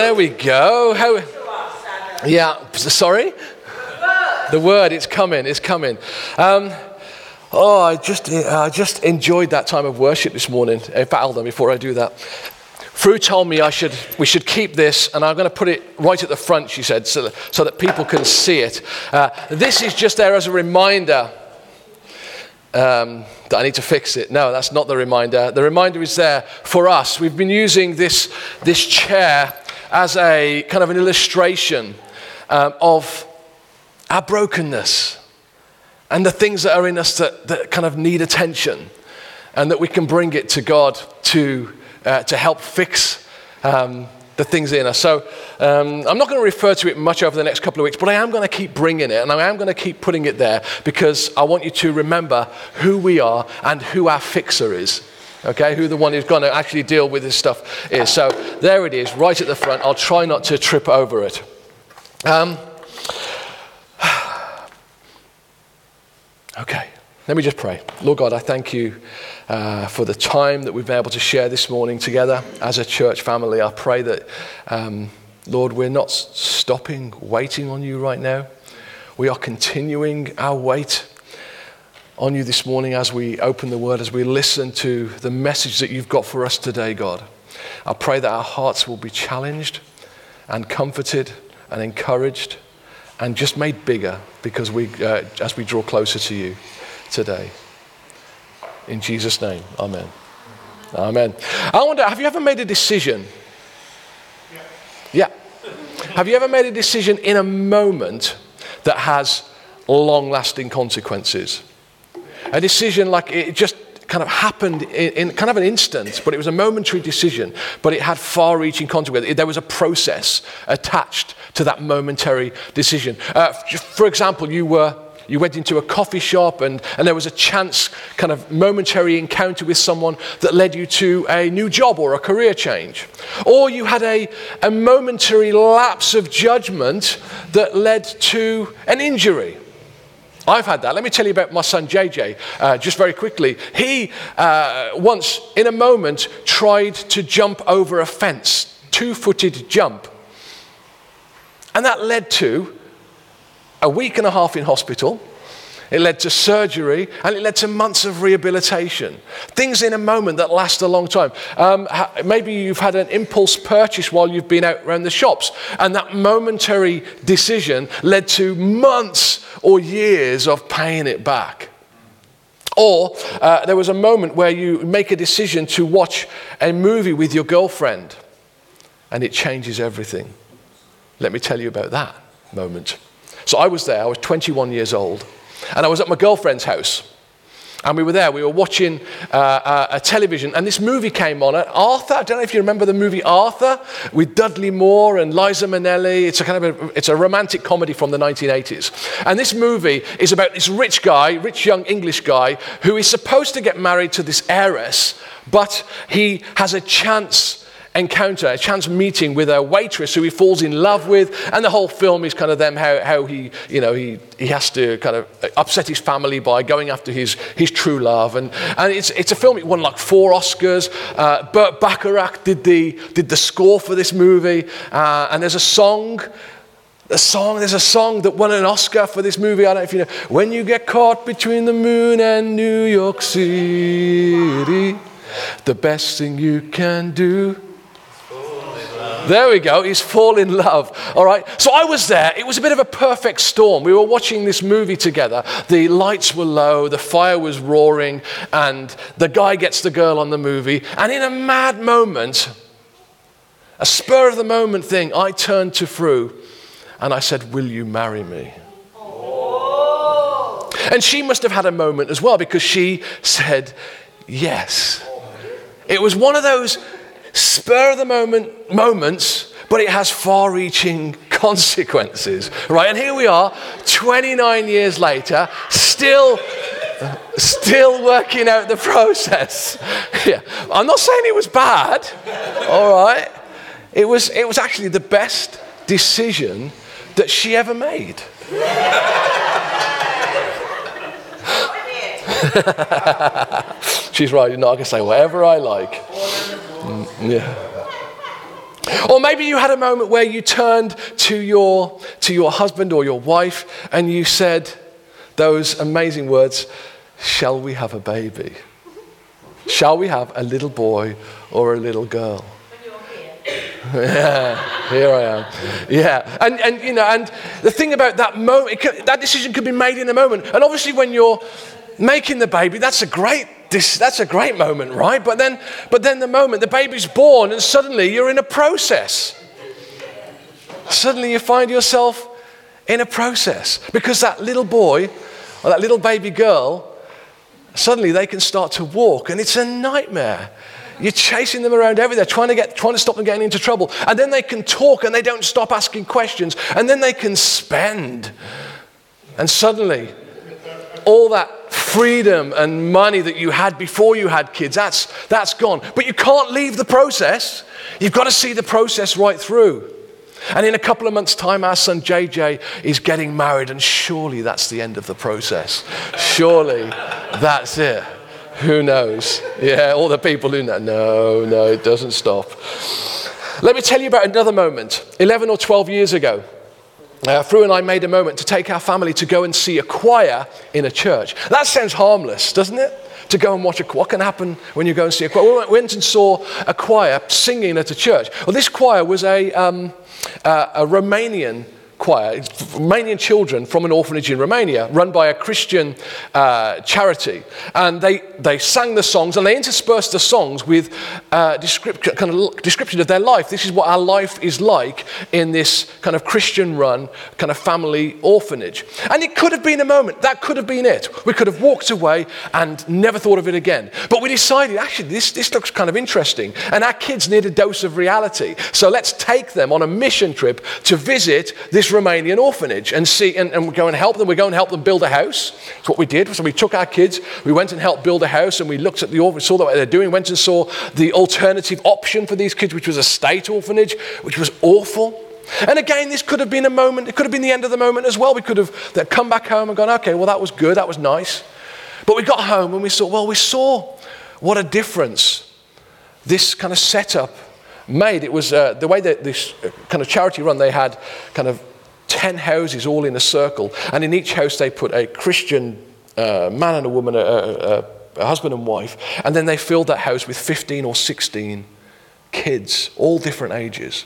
there we go. How, yeah, sorry? The word, it's coming, it's coming. Um, oh, I just, I just enjoyed that time of worship this morning. In fact, hold on, before I do that. Fru told me I should, we should keep this, and I'm going to put it right at the front, she said, so that, so that people can see it. Uh, this is just there as a reminder um, that I need to fix it. No, that's not the reminder. The reminder is there for us. We've been using this, this chair as a kind of an illustration um, of our brokenness and the things that are in us that, that kind of need attention, and that we can bring it to God to uh, to help fix um, the things in us. So um, I'm not going to refer to it much over the next couple of weeks, but I am going to keep bringing it and I am going to keep putting it there because I want you to remember who we are and who our fixer is. Okay, who the one who's going to actually deal with this stuff is. So there it is, right at the front. I'll try not to trip over it. Um, okay, let me just pray. Lord God, I thank you uh, for the time that we've been able to share this morning together as a church family. I pray that, um, Lord, we're not stopping waiting on you right now. We are continuing our wait on you this morning as we open the word, as we listen to the message that you've got for us today, God. I pray that our hearts will be challenged and comforted and encouraged and just made bigger because we, uh, as we draw closer to you today. In Jesus' name, amen. Amen. I wonder, have you ever made a decision? Yeah. Have you ever made a decision in a moment that has long lasting consequences? A decision like it just kind of happened in, in, kind of an instant, but it was a momentary decision, but it had far reaching consequences. There was a process attached to that momentary decision. Uh, for example, you were you went into a coffee shop and, and there was a chance kind of momentary encounter with someone that led you to a new job or a career change. Or you had a, a momentary lapse of judgment that led to an injury. I've had that. Let me tell you about my son JJ, uh, just very quickly. He uh, once, in a moment, tried to jump over a fence, two footed jump. And that led to a week and a half in hospital. It led to surgery and it led to months of rehabilitation. Things in a moment that last a long time. Um, maybe you've had an impulse purchase while you've been out around the shops, and that momentary decision led to months or years of paying it back. Or uh, there was a moment where you make a decision to watch a movie with your girlfriend, and it changes everything. Let me tell you about that moment. So I was there, I was 21 years old, and I was at my girlfriend's house. And we were there, we were watching uh, uh, a television, and this movie came on. Arthur, I don't know if you remember the movie Arthur with Dudley Moore and Liza Minnelli. It's a kind of a, it's a romantic comedy from the 1980s. And this movie is about this rich guy, rich young English guy, who is supposed to get married to this heiress, but he has a chance encounter, a chance meeting with a waitress who he falls in love with, and the whole film is kind of them how, how he, you know, he, he has to kind of upset his family by going after his, his true love. And, and it's, it's a film, it won like four Oscars. Uh, Burt Bacharach did the, did the score for this movie, uh, and there's a song a song, there's a song that won an Oscar for this movie. I don't know if you know. When you get caught between the moon and New York City, the best thing you can do there we go. He's fall in love. All right. So I was there. It was a bit of a perfect storm. We were watching this movie together. The lights were low, the fire was roaring, and the guy gets the girl on the movie. And in a mad moment, a spur of the moment thing, I turned to Fru and I said, Will you marry me? And she must have had a moment as well because she said, Yes. It was one of those spur of the moment moments, but it has far reaching consequences, right? And here we are, 29 years later, still. Still working out the process. Yeah. I'm not saying it was bad, all right? It was, it was actually the best decision that she ever made. She's right, you know, I can say whatever I like. Mm, yeah. Or maybe you had a moment where you turned to your, to your husband or your wife and you said those amazing words Shall we have a baby? Shall we have a little boy or a little girl? yeah, here I am. Yeah, and, and you know, and the thing about that moment, could, that decision could be made in a moment. And obviously, when you're making the baby, that's a great that's a great moment, right? But then, but then the moment the baby's born, and suddenly you're in a process. Suddenly you find yourself in a process because that little boy or that little baby girl, suddenly they can start to walk, and it's a nightmare. You're chasing them around everywhere, trying to, get, trying to stop them getting into trouble. And then they can talk and they don't stop asking questions. And then they can spend. And suddenly, all that freedom and money that you had before you had kids, that's, that's gone. But you can't leave the process. You've got to see the process right through. And in a couple of months' time, our son JJ is getting married, and surely that's the end of the process. Surely that's it. Who knows? Yeah, all the people who know. No, no, it doesn't stop. Let me tell you about another moment. 11 or 12 years ago, uh, Fru and I made a moment to take our family to go and see a choir in a church. That sounds harmless, doesn't it? To go and watch a what can happen when you go and see a choir? We went and saw a choir singing at a church. Well, this choir was a, um, uh, a Romanian choir, Romanian children from an orphanage in Romania, run by a Christian uh, charity. And they, they sang the songs and they interspersed the songs with uh, description, kind of description of their life. This is what our life is like in this kind of Christian run, kind of family orphanage. And it could have been a moment, that could have been it. We could have walked away and never thought of it again. But we decided, actually, this, this looks kind of interesting. And our kids need a dose of reality. So let's take them on a mission trip to visit this Romanian orphanage and see, and, and we go and help them. We go and help them build a house. That's what we did. So we took our kids, we went and helped build a house, and we looked at the orphanage, saw what they're doing, went and saw the alternative option for these kids, which was a state orphanage, which was awful. And again, this could have been a moment, it could have been the end of the moment as well. We could have come back home and gone, okay, well, that was good, that was nice. But we got home and we saw, well, we saw what a difference this kind of setup made. It was uh, the way that this uh, kind of charity run, they had kind of 10 houses all in a circle. And in each house, they put a Christian uh, man and a woman, a, a, a husband and wife. And then they filled that house with 15 or 16 kids, all different ages.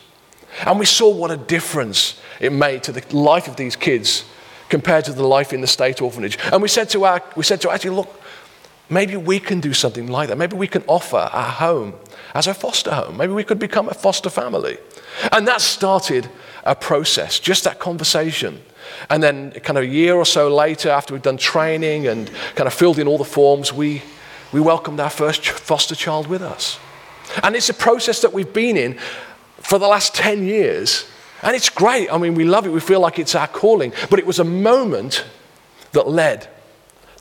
And we saw what a difference it made to the life of these kids compared to the life in the state orphanage. And we said to our, we said to actually, look, maybe we can do something like that. Maybe we can offer our home as a foster home. Maybe we could become a foster family. And that started a process, just that conversation. And then, kind of a year or so later, after we'd done training and kind of filled in all the forms, we, we welcomed our first foster child with us. And it's a process that we've been in for the last 10 years. And it's great. I mean, we love it. We feel like it's our calling. But it was a moment that led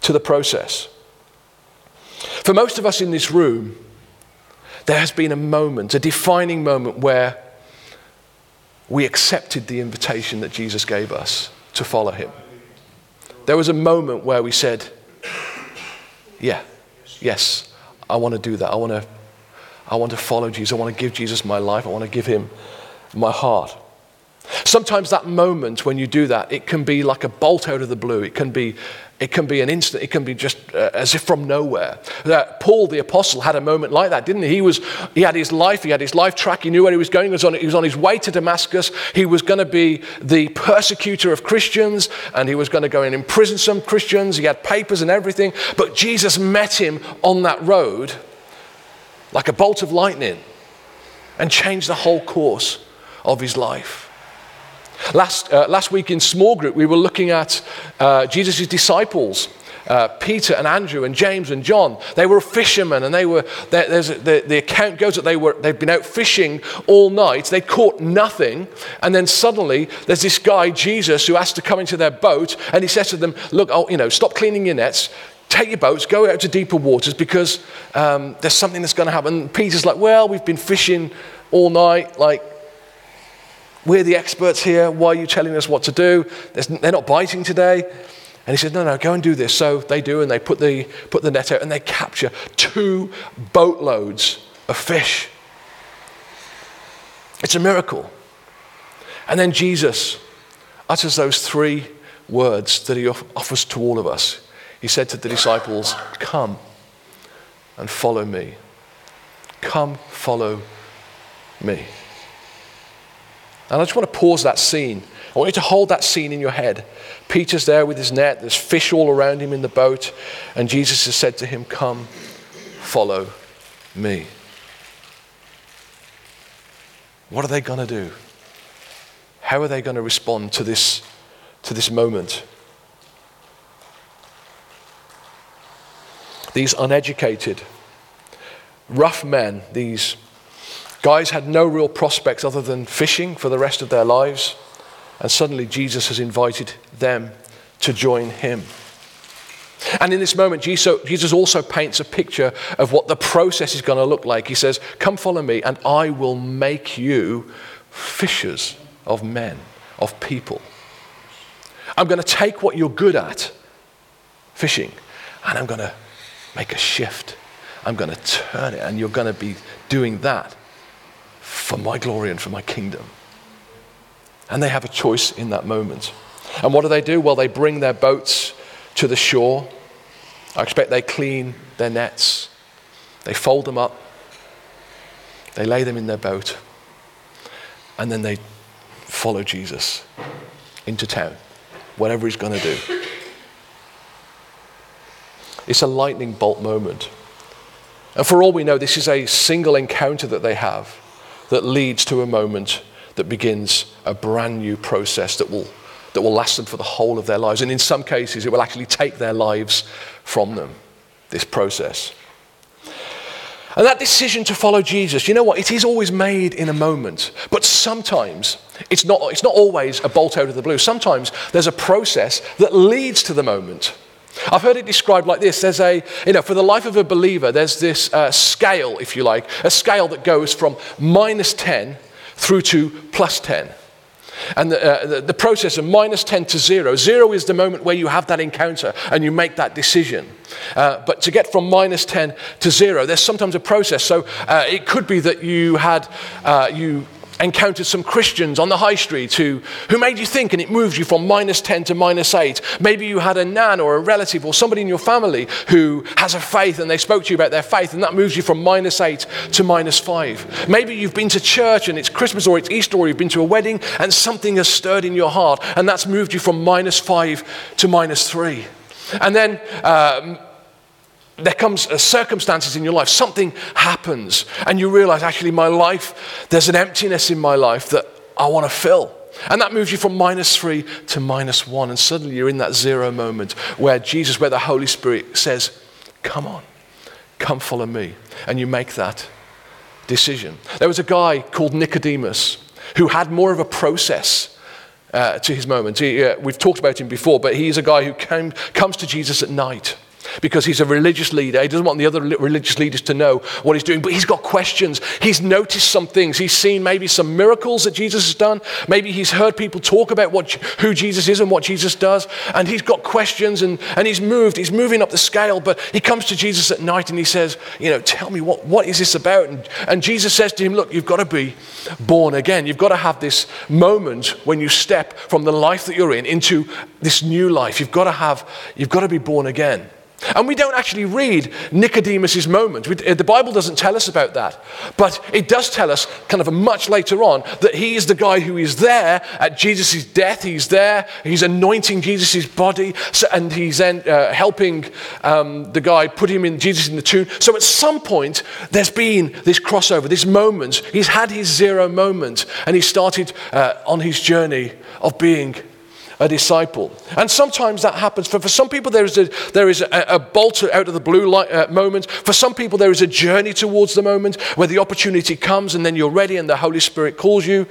to the process. For most of us in this room, there has been a moment, a defining moment where we accepted the invitation that Jesus gave us to follow him. There was a moment where we said, Yeah, yes, I want to do that. I want to, I want to follow Jesus. I want to give Jesus my life. I want to give him my heart. Sometimes that moment when you do that, it can be like a bolt out of the blue. It can be, it can be an instant. It can be just uh, as if from nowhere. Uh, Paul the apostle had a moment like that, didn't he? He, was, he had his life. He had his life track. He knew where he was going. He was on, he was on his way to Damascus. He was going to be the persecutor of Christians, and he was going to go and imprison some Christians. He had papers and everything. But Jesus met him on that road like a bolt of lightning and changed the whole course of his life. Last, uh, last week in small group, we were looking at uh, Jesus' disciples. Uh, Peter and Andrew and James and John. They were fishermen, and they were. The, the account goes that they were. They'd been out fishing all night. They caught nothing, and then suddenly there's this guy Jesus who has to come into their boat, and he says to them, "Look, oh, you know, stop cleaning your nets. Take your boats, go out to deeper waters because um, there's something that's going to happen." Peter's like, "Well, we've been fishing all night. Like, we're the experts here. Why are you telling us what to do? they're not biting today. And he says, No, no, go and do this. So they do, and they put the, put the net out and they capture two boatloads of fish. It's a miracle. And then Jesus utters those three words that he offers to all of us. He said to the disciples, Come and follow me. Come, follow me. And I just want to pause that scene. I want you to hold that scene in your head. Peter's there with his net, there's fish all around him in the boat, and Jesus has said to him, Come, follow me. What are they going to do? How are they going to respond to this, to this moment? These uneducated, rough men, these guys had no real prospects other than fishing for the rest of their lives. And suddenly Jesus has invited them to join him. And in this moment, Jesus also paints a picture of what the process is going to look like. He says, Come follow me, and I will make you fishers of men, of people. I'm going to take what you're good at, fishing, and I'm going to make a shift. I'm going to turn it, and you're going to be doing that for my glory and for my kingdom. And they have a choice in that moment. And what do they do? Well, they bring their boats to the shore. I expect they clean their nets, they fold them up, they lay them in their boat, and then they follow Jesus into town, whatever he's going to do. It's a lightning bolt moment. And for all we know, this is a single encounter that they have that leads to a moment that begins a brand new process that will, that will last them for the whole of their lives. And in some cases, it will actually take their lives from them, this process. And that decision to follow Jesus, you know what? It is always made in a moment. But sometimes it's not, it's not always a bolt out of the blue. Sometimes there's a process that leads to the moment. I've heard it described like this. There's a, you know, for the life of a believer, there's this uh, scale, if you like, a scale that goes from minus 10 through to plus 10. And the, uh, the, the, process of minus 10 to zero, zero is the moment where you have that encounter and you make that decision. Uh, but to get from minus 10 to zero, there's sometimes a process. So uh, it could be that you had, uh, you encountered some Christians on the high street who, who made you think and it moved you from minus 10 to minus 8. Maybe you had a nan or a relative or somebody in your family who has a faith and they spoke to you about their faith and that moves you from minus 8 to minus 5. Maybe you've been to church and it's Christmas or it's Easter or you've been to a wedding and something has stirred in your heart and that's moved you from minus 5 to minus 3. And then um, there comes uh, circumstances in your life, something happens, and you realize actually, my life, there's an emptiness in my life that I want to fill. And that moves you from minus three to minus one. And suddenly you're in that zero moment where Jesus, where the Holy Spirit says, Come on, come follow me. And you make that decision. There was a guy called Nicodemus who had more of a process uh, to his moment. He, uh, we've talked about him before, but he's a guy who came, comes to Jesus at night because he's a religious leader. He doesn't want the other religious leaders to know what he's doing, but he's got questions. He's noticed some things. He's seen maybe some miracles that Jesus has done. Maybe he's heard people talk about what, who Jesus is and what Jesus does, and he's got questions and, and he's moved. He's moving up the scale, but he comes to Jesus at night and he says, You know, tell me what, what is this about? And, and Jesus says to him, Look, you've got to be born again. You've got to have this moment when you step from the life that you're in into this new life. You've got to have, you've got to be born again. And we don't actually read Nicodemus' moment. We, the Bible doesn't tell us about that. But it does tell us, kind of much later on, that he is the guy who is there at Jesus' death. He's there, he's anointing Jesus' body, so, and he's then uh, helping um, the guy put him in Jesus in the tomb. So at some point, there's been this crossover, this moment. He's had his zero moment, and he started uh, on his journey of being a disciple. And sometimes that happens. For, for some people, there is a, there is a, a bolt out of the blue light, uh, moment. For some people, there is a journey towards the moment where the opportunity comes and then you're ready and the Holy Spirit calls you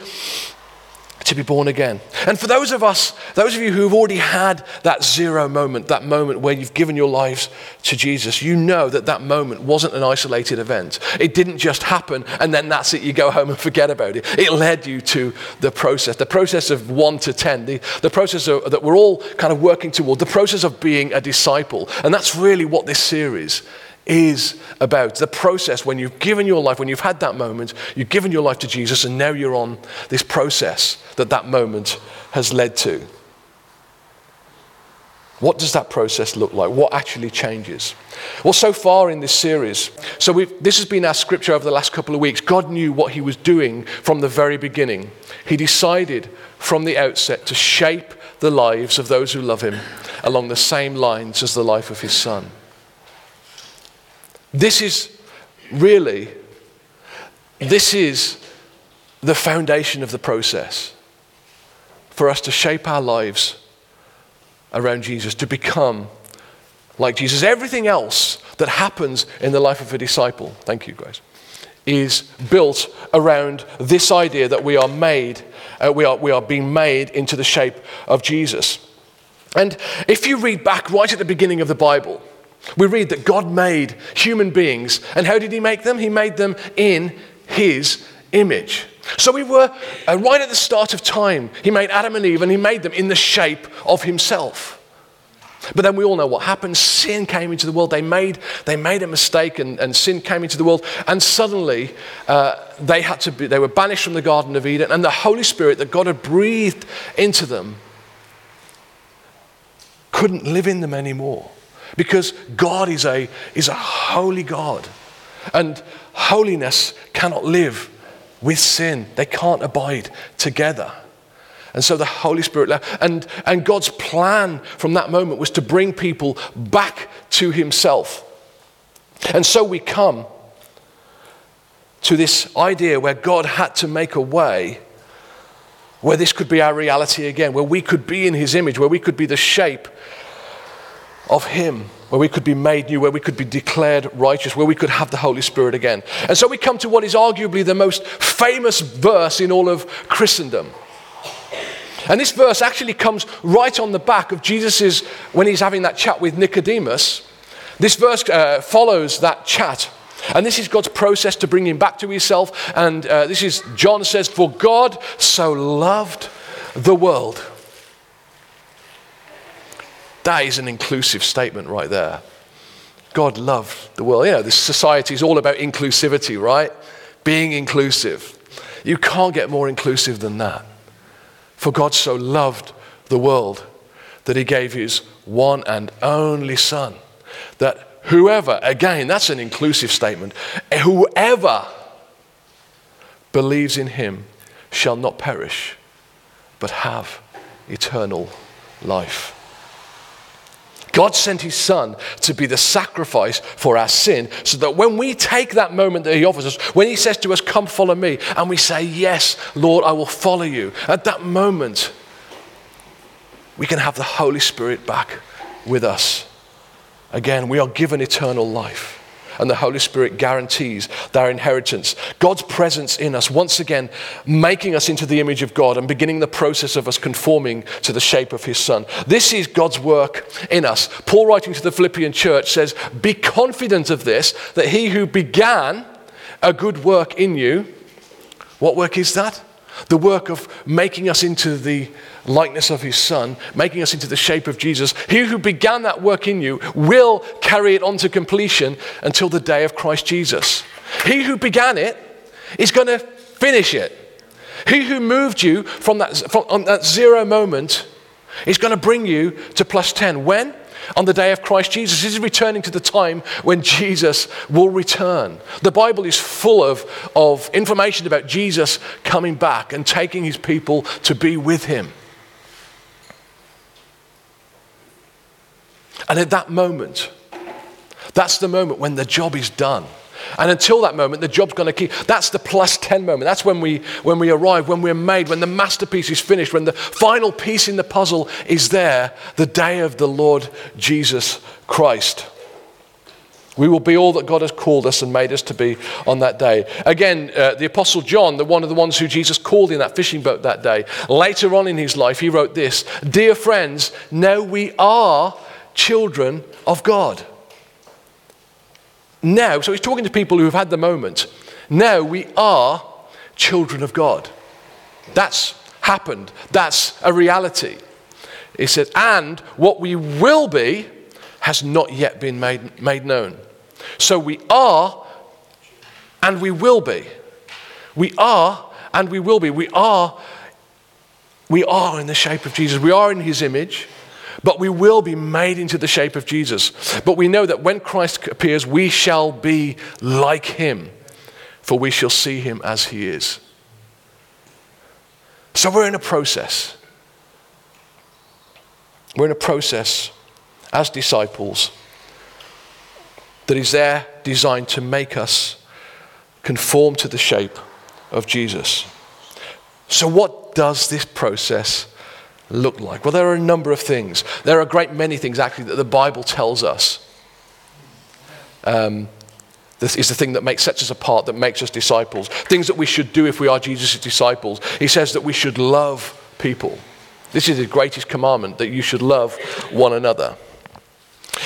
to be born again. And for those of us, those of you who've already had that zero moment, that moment where you've given your lives to Jesus, you know that that moment wasn't an isolated event. It didn't just happen and then that's it, you go home and forget about it. It led you to the process, the process of one to 10, the, the process of, that we're all kind of working toward, the process of being a disciple. And that's really what this series is about. The process when you've given your life, when you've had that moment, you've given your life to Jesus, and now you're on this process that that moment has led to. What does that process look like? What actually changes? Well, so far in this series, so this has been our scripture over the last couple of weeks. God knew what He was doing from the very beginning. He decided from the outset to shape the lives of those who love Him along the same lines as the life of His Son. This is really, this is the foundation of the process for us to shape our lives around Jesus, to become like Jesus. Everything else that happens in the life of a disciple, thank you, guys, is built around this idea that we are made, uh, we, are, we are being made into the shape of Jesus. And if you read back right at the beginning of the Bible, we read that God made human beings. And how did He make them? He made them in His image. So we were uh, right at the start of time. He made Adam and Eve and He made them in the shape of Himself. But then we all know what happened. Sin came into the world. They made, they made a mistake and, and sin came into the world. And suddenly uh, they, had to be, they were banished from the Garden of Eden. And the Holy Spirit that God had breathed into them couldn't live in them anymore. Because God is a, is a holy God. And holiness cannot live with sin, they can't abide together. And so the Holy Spirit left. And, and God's plan from that moment was to bring people back to Himself. And so we come to this idea where God had to make a way where this could be our reality again, where we could be in His image, where we could be the shape of Him, where we could be made new, where we could be declared righteous, where we could have the Holy Spirit again. And so we come to what is arguably the most famous verse in all of Christendom. And this verse actually comes right on the back of Jesus's, when he's having that chat with Nicodemus. This verse uh, follows that chat. And this is God's process to bring him back to himself. And uh, this is, John says, For God so loved the world that is an inclusive statement right there. God loved the world. You know, this society is all about inclusivity, right? Being inclusive. You can't get more inclusive than that. For God so loved the world that he gave his one and only Son. That whoever, again, that's an inclusive statement, whoever believes in him shall not perish, but have eternal life. God sent his son to be the sacrifice for our sin so that when we take that moment that he offers us, when he says to us, Come follow me, and we say, Yes, Lord, I will follow you, at that moment, we can have the Holy Spirit back with us. Again, we are given eternal life and the Holy Spirit guarantees their inheritance. God's presence in us, once again, making us into the image of God and beginning the process of us conforming to the shape of His Son. This is God's work in us. Paul, writing to the Philippian church, says, Be confident of this, that He who began a good work in you, what work is that? The work of making us into the likeness of his son, making us into the shape of Jesus. He who began that work in you will carry it on to completion until the day of Christ Jesus. He who began it is going to finish it. He who moved you from that, from, on that zero moment is going to bring you to plus 10. When? on the day of Christ Jesus. This is returning to the time when Jesus will return. The Bible is full of, of information about Jesus coming back and taking his people to be with him. And at that moment, that's the moment when the job is done. And until that moment, the job's going to keep. That's the plus 10 moment. That's when we, when we arrive, when we're made, when the masterpiece is finished, when the final piece in the puzzle is there, the day of the Lord Jesus Christ. We will be all that God has called us and made us to be on that day. Again, uh, the Apostle John, the one of the ones who Jesus called in that fishing boat that day, later on in his life, he wrote this Dear friends, now we are children of God. Now, so he's talking to people who have had the moment. Now we are children of God. That's happened. That's a reality. He said, and what we will be has not yet been made, made known. So we are and we will be. We are and we will be. We are we are in the shape of Jesus. We are in his image, but we will be made into the shape of Jesus. But we know that when Christ appears, we shall be like him, for we shall see him as he is. So we're in a process. We're in a process as disciples that is there designed to make us conform to the shape of Jesus. So, what does this process look like? Well, there are a number of things. There are a great many things, actually, that the Bible tells us. Um, this is the thing that makes, sets us apart, that makes us disciples. Things that we should do if we are Jesus' disciples. He says that we should love people. This is the greatest commandment, that you should love one another.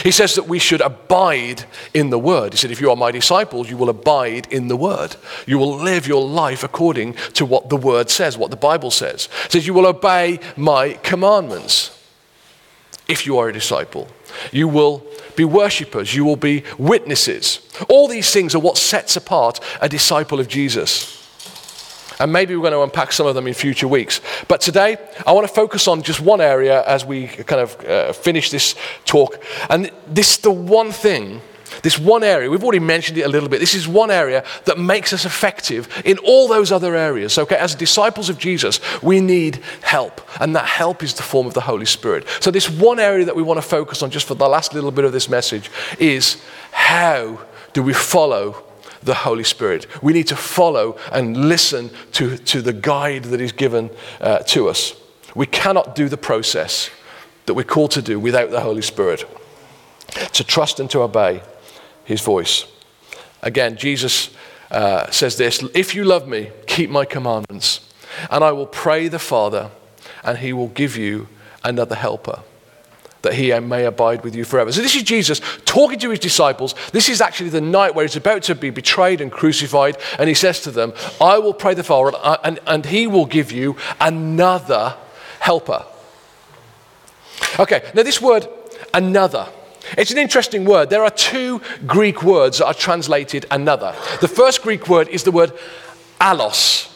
He says that we should abide in the word. He said, If you are my disciples, you will abide in the word. You will live your life according to what the word says, what the Bible says. He says, You will obey my commandments if you are a disciple. You will be worshippers. You will be witnesses. All these things are what sets apart a disciple of Jesus. And maybe we're going to unpack some of them in future weeks. But today, I want to focus on just one area as we kind of uh, finish this talk. And this the one thing, this one area, we've already mentioned it a little bit. This is one area that makes us effective in all those other areas. Okay, as disciples of Jesus, we need help. And that help is the form of the Holy Spirit. So, this one area that we want to focus on just for the last little bit of this message is how do we follow the Holy Spirit. We need to follow and listen to, to the guide that is given uh, to us. We cannot do the process that we're called to do without the Holy Spirit. To trust and to obey His voice. Again, Jesus uh, says this If you love me, keep my commandments, and I will pray the Father, and He will give you another helper that he may abide with you forever. So, this is Jesus talking to his disciples. This is actually the night where he's about to be betrayed and crucified. And he says to them, I will pray the Father, and, uh, and and he will give you another helper. Okay, now this word, another. It's an interesting word. There are two Greek words that are translated another. The first Greek word is the word allos.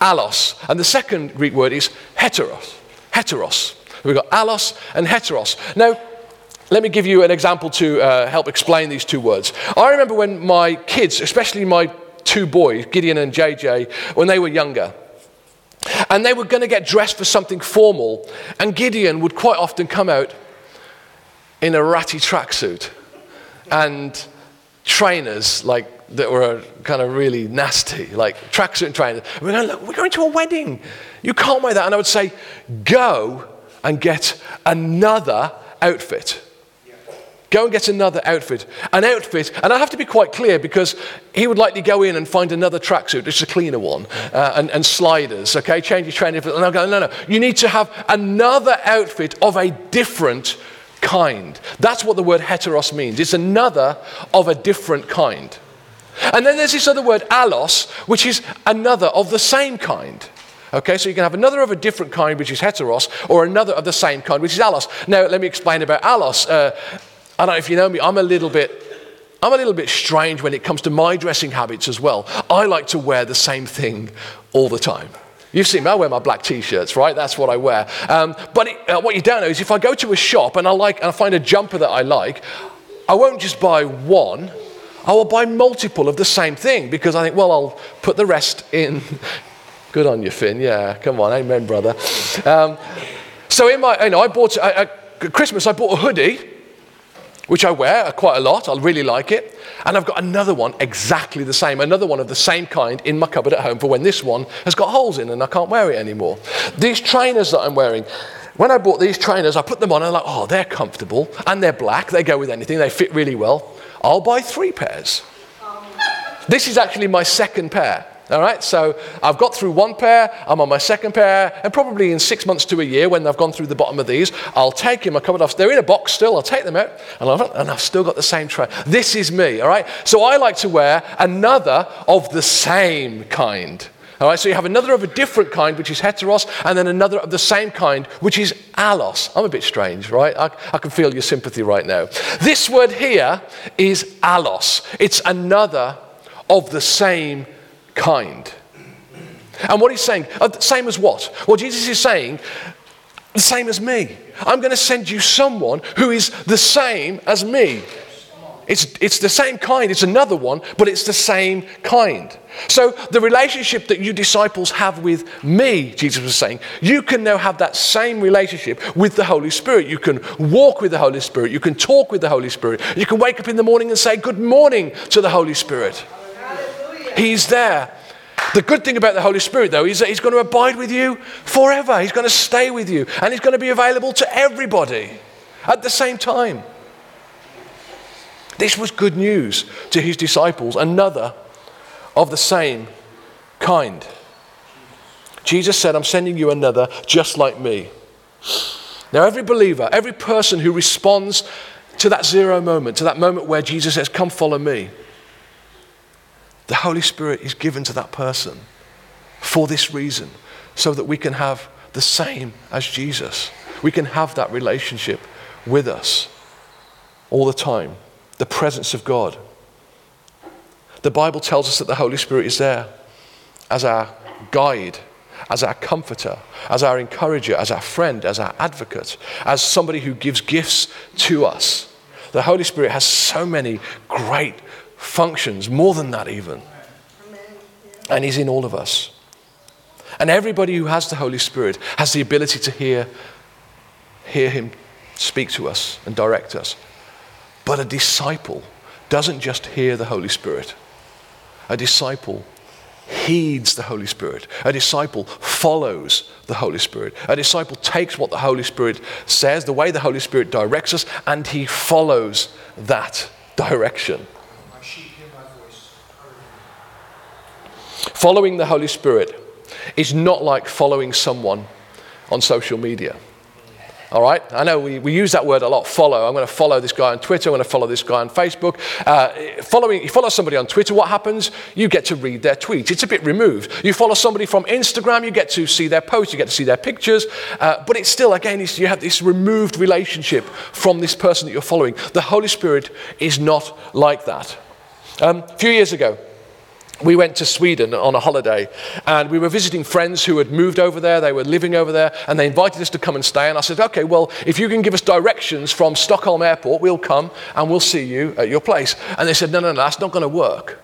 Allos. And the second Greek word is heteros. Heteros. We've got allos and heteros. Now, let me give you an example to uh, help explain these two words. I remember when my kids, especially my two boys, Gideon and JJ, when they were younger, and they were going to get dressed for something formal, and Gideon would quite often come out in a ratty tracksuit and trainers like that were kind of really nasty, like tracksuit and trainers. We're going, look, we're going to a wedding. You can't wear that. And I would say, go and get another outfit. Go and get another outfit. An outfit, and I have to be quite clear because he would likely go in and find another tracksuit, just a cleaner one, uh, and, and, sliders, okay? Change your training. And I'll go, no, no. You need to have another outfit of a different kind. That's what the word heteros means. It's another of a different kind. And then there's this other word, allos, which is another of the same kind. Okay, so you can have another of a different kind, which is heteros, or another of the same kind, which is allos. Now, let me explain about allos. Uh, I don't know if you know me, I'm a little bit. I'm a little bit strange when it comes to my dressing habits as well. I like to wear the same thing all the time. You've seen me, I wear my black t-shirts, right? That's what I wear. Um, but it, uh, what you don't know is if I go to a shop and I, like, and I find a jumper that I like, I won't just buy one, I will buy multiple of the same thing because I think, well, I'll put the rest in Good on you, Finn. Yeah, come on. Amen, brother. Um, so in my, you know, I bought, at Christmas, I bought a hoodie, which I wear quite a lot. I really like it. And I've got another one exactly the same, another one of the same kind in my cupboard at home for when this one has got holes in and I can't wear it anymore. These trainers that I'm wearing, when I bought these trainers, I put them on and I'm like, oh, they're comfortable and they're black. They go with anything. They fit really well. I'll buy three pairs. This is actually my second pair. All right, so I've got through one pair, I'm on my second pair, and probably in six months to a year, when I've gone through the bottom of these, I'll take them, I'll come off. They're in a box still, I'll take them out, and I've, and I've still got the same tray. This is me, all right? So I like to wear another of the same kind. All right, so you have another of a different kind, which is heteros, and then another of the same kind, which is allos. I'm a bit strange, right? I, I can feel your sympathy right now. This word here is allos. It's another of the same kind. And what he's saying, uh, same as what? Well, Jesus is saying, the same as me. I'm going to send you someone who is the same as me. It's, it's the same kind, it's another one, but it's the same kind. So, the relationship that you disciples have with me, Jesus was saying, you can now have that same relationship with the Holy Spirit. You can walk with the Holy Spirit. You can talk with the Holy Spirit. You can wake up in the morning and say, Good morning to the Holy Spirit. He's there. The good thing about the Holy Spirit, though, is that He's going to abide with you forever. He's going to stay with you, and He's going to be available to everybody at the same time. This was good news to his disciples, another of the same kind. Jesus said, I'm sending you another just like me. Now, every believer, every person who responds to that zero moment, to that moment where Jesus says, Come follow me, the Holy Spirit is given to that person for this reason, so that we can have the same as Jesus. We can have that relationship with us all the time the presence of God. The Bible tells us that the Holy Spirit is there as our guide, as our comforter, as our encourager, as our friend, as our advocate, as somebody who gives gifts to us. The Holy Spirit has so many great functions, more than that, even. And He's in all of us. And everybody who has the Holy Spirit has the ability to hear, hear Him speak to us and direct us. But a disciple doesn't just hear the Holy Spirit, a disciple heeds the Holy Spirit. A disciple follows the Holy Spirit. A disciple takes what the Holy Spirit says, the way the Holy Spirit directs us, and he follows that direction. Following the Holy Spirit is not like following someone on social media. All right? I know we, we use that word a lot, follow. I'm going to follow this guy on Twitter. I'm going to follow this guy on Facebook. Uh, following, you follow somebody on Twitter, what happens? You get to read their tweets. It's a bit removed. You follow somebody from Instagram, you get to see their posts, you get to see their pictures. Uh, but it's still, again, it's, you have this removed relationship from this person that you're following. The Holy Spirit is not like that. Um, a few years ago, we went to Sweden on a holiday and we were visiting friends who had moved over there. They were living over there and they invited us to come and stay. And I said, okay, well, if you can give us directions from Stockholm Airport, we'll come and we'll see you at your place. And they said, no, no, no, that's not going to work.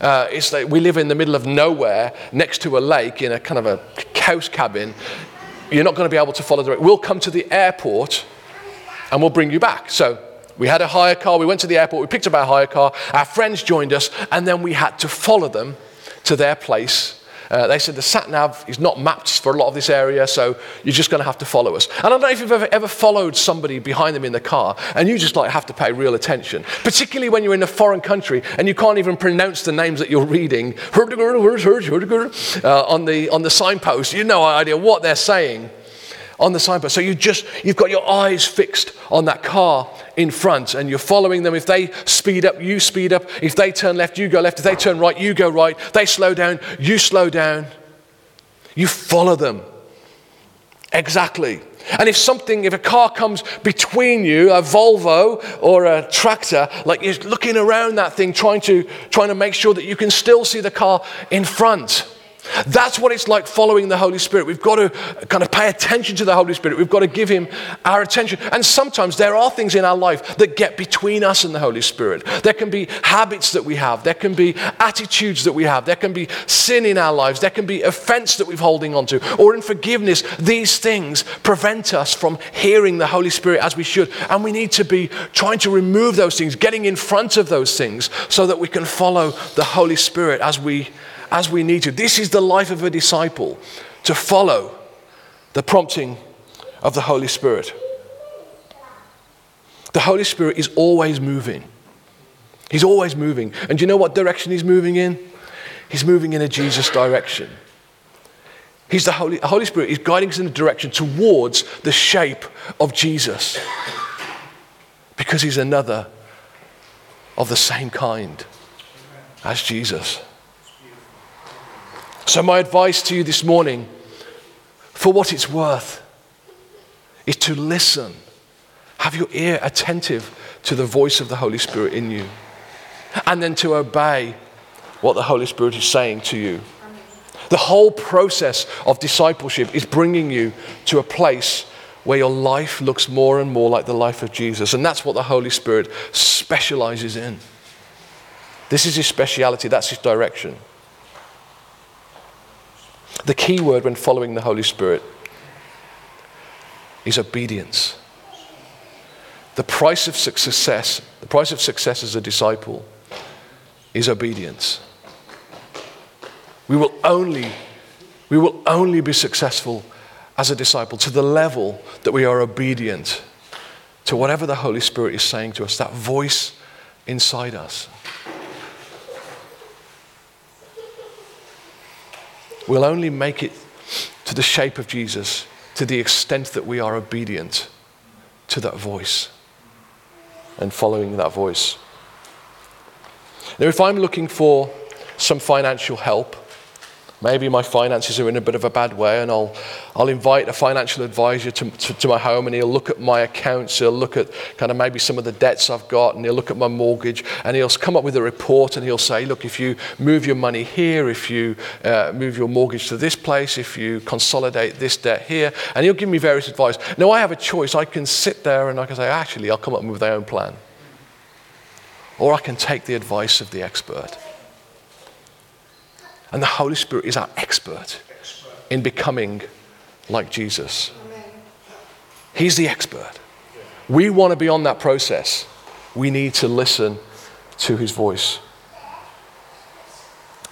Uh, it's like we live in the middle of nowhere next to a lake in a kind of a house cabin. You're not going to be able to follow the. We'll come to the airport and we'll bring you back. So we had a hire car, we went to the airport, we picked up our hire car, our friends joined us, and then we had to follow them to their place. Uh, they said the sat nav is not mapped for a lot of this area, so you're just going to have to follow us. And I don't know if you've ever, ever followed somebody behind them in the car, and you just like have to pay real attention, particularly when you're in a foreign country and you can't even pronounce the names that you're reading uh, on the on the signpost. You have no idea what they're saying on the signpost. So you just you've got your eyes fixed on that car in front and you're following them. If they speed up, you speed up. If they turn left, you go left. If they turn right, you go right. They slow down, you slow down. You follow them. Exactly. And if something, if a car comes between you, a Volvo or a tractor, like you're looking around that thing, trying to, trying to make sure that you can still see the car in front. That's what it's like following the Holy Spirit. We've got to kind of pay attention to the Holy Spirit. We've got to give Him our attention. And sometimes there are things in our life that get between us and the Holy Spirit. There can be habits that we have, there can be attitudes that we have, there can be sin in our lives, there can be offense that we're holding on to, or unforgiveness. These things prevent us from hearing the Holy Spirit as we should. And we need to be trying to remove those things, getting in front of those things so that we can follow the Holy Spirit as we as we need to. This is the life of a disciple to follow the prompting of the Holy Spirit. The Holy Spirit is always moving. He's always moving. And do you know what direction he's moving in? He's moving in a Jesus direction. He's the Holy, the Holy Spirit is guiding us in a direction towards the shape of Jesus. Because he's another of the same kind as Jesus. So, my advice to you this morning, for what it's worth, is to listen. Have your ear attentive to the voice of the Holy Spirit in you. And then to obey what the Holy Spirit is saying to you. The whole process of discipleship is bringing you to a place where your life looks more and more like the life of Jesus. And that's what the Holy Spirit specializes in. This is his speciality, that's his direction. The key word when following the Holy Spirit is obedience. The price of success, the price of success as a disciple is obedience. We will only, we will only be successful as a disciple to the level that we are obedient to whatever the Holy Spirit is saying to us, that voice inside us. We'll only make it to the shape of Jesus to the extent that we are obedient to that voice and following that voice. Now, if I'm looking for some financial help, Maybe my finances are in a bit of a bad way, and I'll, I'll invite a financial advisor to, to, to, my home, and he'll look at my accounts, he'll look at kind of maybe some of the debts I've got, and he'll look at my mortgage, and he'll come up with a report, and he'll say, Look, if you move your money here, if you uh, move your mortgage to this place, if you consolidate this debt here, and he'll give me various advice. Now, I have a choice. I can sit there and I can say, Actually, I'll come up with my own plan. Or I can take the advice of the expert. And the Holy Spirit is our expert in becoming like Jesus. He's the expert. We want to be on that process. We need to listen to his voice.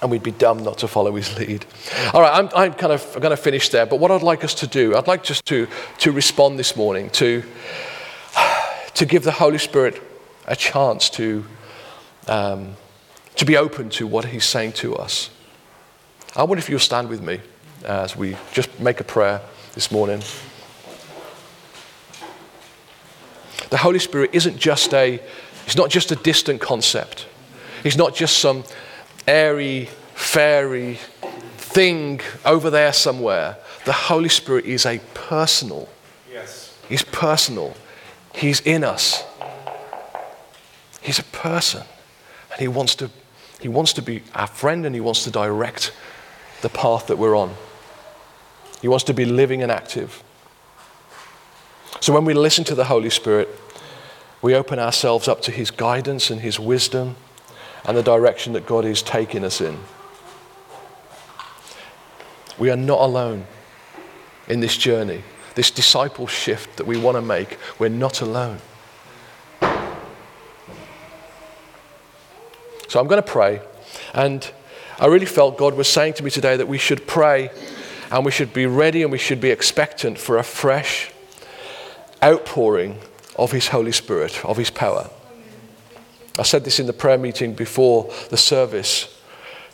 And we'd be dumb not to follow his lead. All right, I'm, I'm kind of going to finish there. But what I'd like us to do, I'd like just to, to respond this morning, to, to give the Holy Spirit a chance to, um, to be open to what he's saying to us. I wonder if you'll stand with me as we just make a prayer this morning. The Holy Spirit isn't just a, it's not just a distant concept. He's not just some airy, fairy thing over there somewhere. The Holy Spirit is a personal. Yes. He's personal. He's in us. He's a person. And he wants to, he wants to be our friend and he wants to direct the path that we're on. He wants to be living and active. So when we listen to the Holy Spirit, we open ourselves up to His guidance and His wisdom and the direction that God is taking us in. We are not alone in this journey, this disciple shift that we want to make. We're not alone. So I'm going to pray and I really felt God was saying to me today that we should pray and we should be ready and we should be expectant for a fresh outpouring of His Holy Spirit, of His power. I said this in the prayer meeting before the service.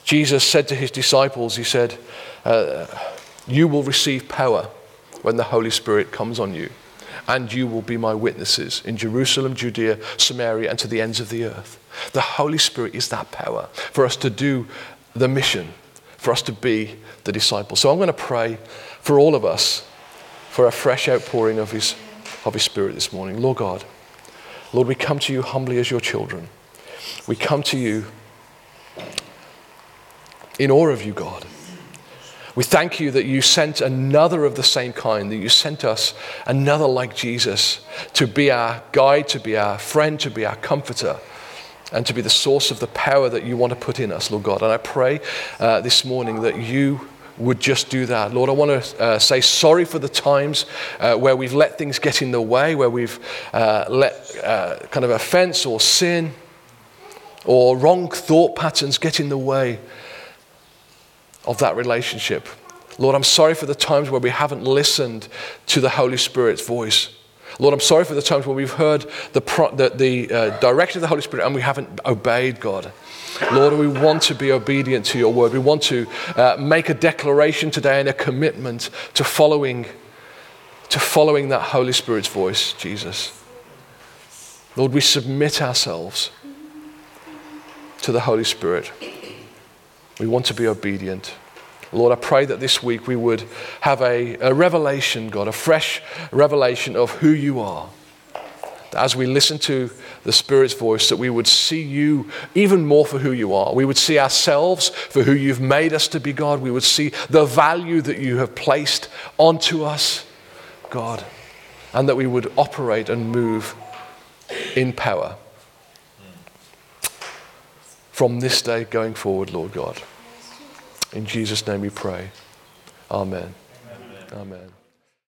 Jesus said to His disciples, He said, uh, You will receive power when the Holy Spirit comes on you, and you will be my witnesses in Jerusalem, Judea, Samaria, and to the ends of the earth. The Holy Spirit is that power for us to do the mission for us to be the disciples. So I'm going to pray for all of us for a fresh outpouring of His, of His Spirit this morning. Lord God, Lord, we come to you humbly as your children. We come to you in awe of you, God. We thank you that you sent another of the same kind, that you sent us another like Jesus to be our guide, to be our friend, to be our comforter and to be the source of the power that you want to put in us, Lord God. And I pray uh, this morning that you would just do that. Lord, I want to uh, say sorry for the times uh, where we've let things get in the way, where we've uh, let uh, kind of offense or sin or wrong thought patterns get in the way of that relationship. Lord, I'm sorry for the times where we haven't listened to the Holy Spirit's voice. Lord, I'm sorry for the times when we've heard the, pro- the, the uh, direction of the Holy Spirit and we haven't obeyed God. Lord, we want to be obedient to your word. We want to uh, make a declaration today and a commitment to following, to following that Holy Spirit's voice, Jesus. Lord, we submit ourselves to the Holy Spirit. We want to be obedient. Lord, I pray that this week we would have a, a revelation, God, a fresh revelation of who you are. As we listen to the Spirit's voice, that we would see you even more for who you are. We would see ourselves for who you've made us to be, God. We would see the value that you have placed onto us, God, and that we would operate and move in power from this day going forward, Lord God. In Jesus' name we pray. Amen. Amen. Amen.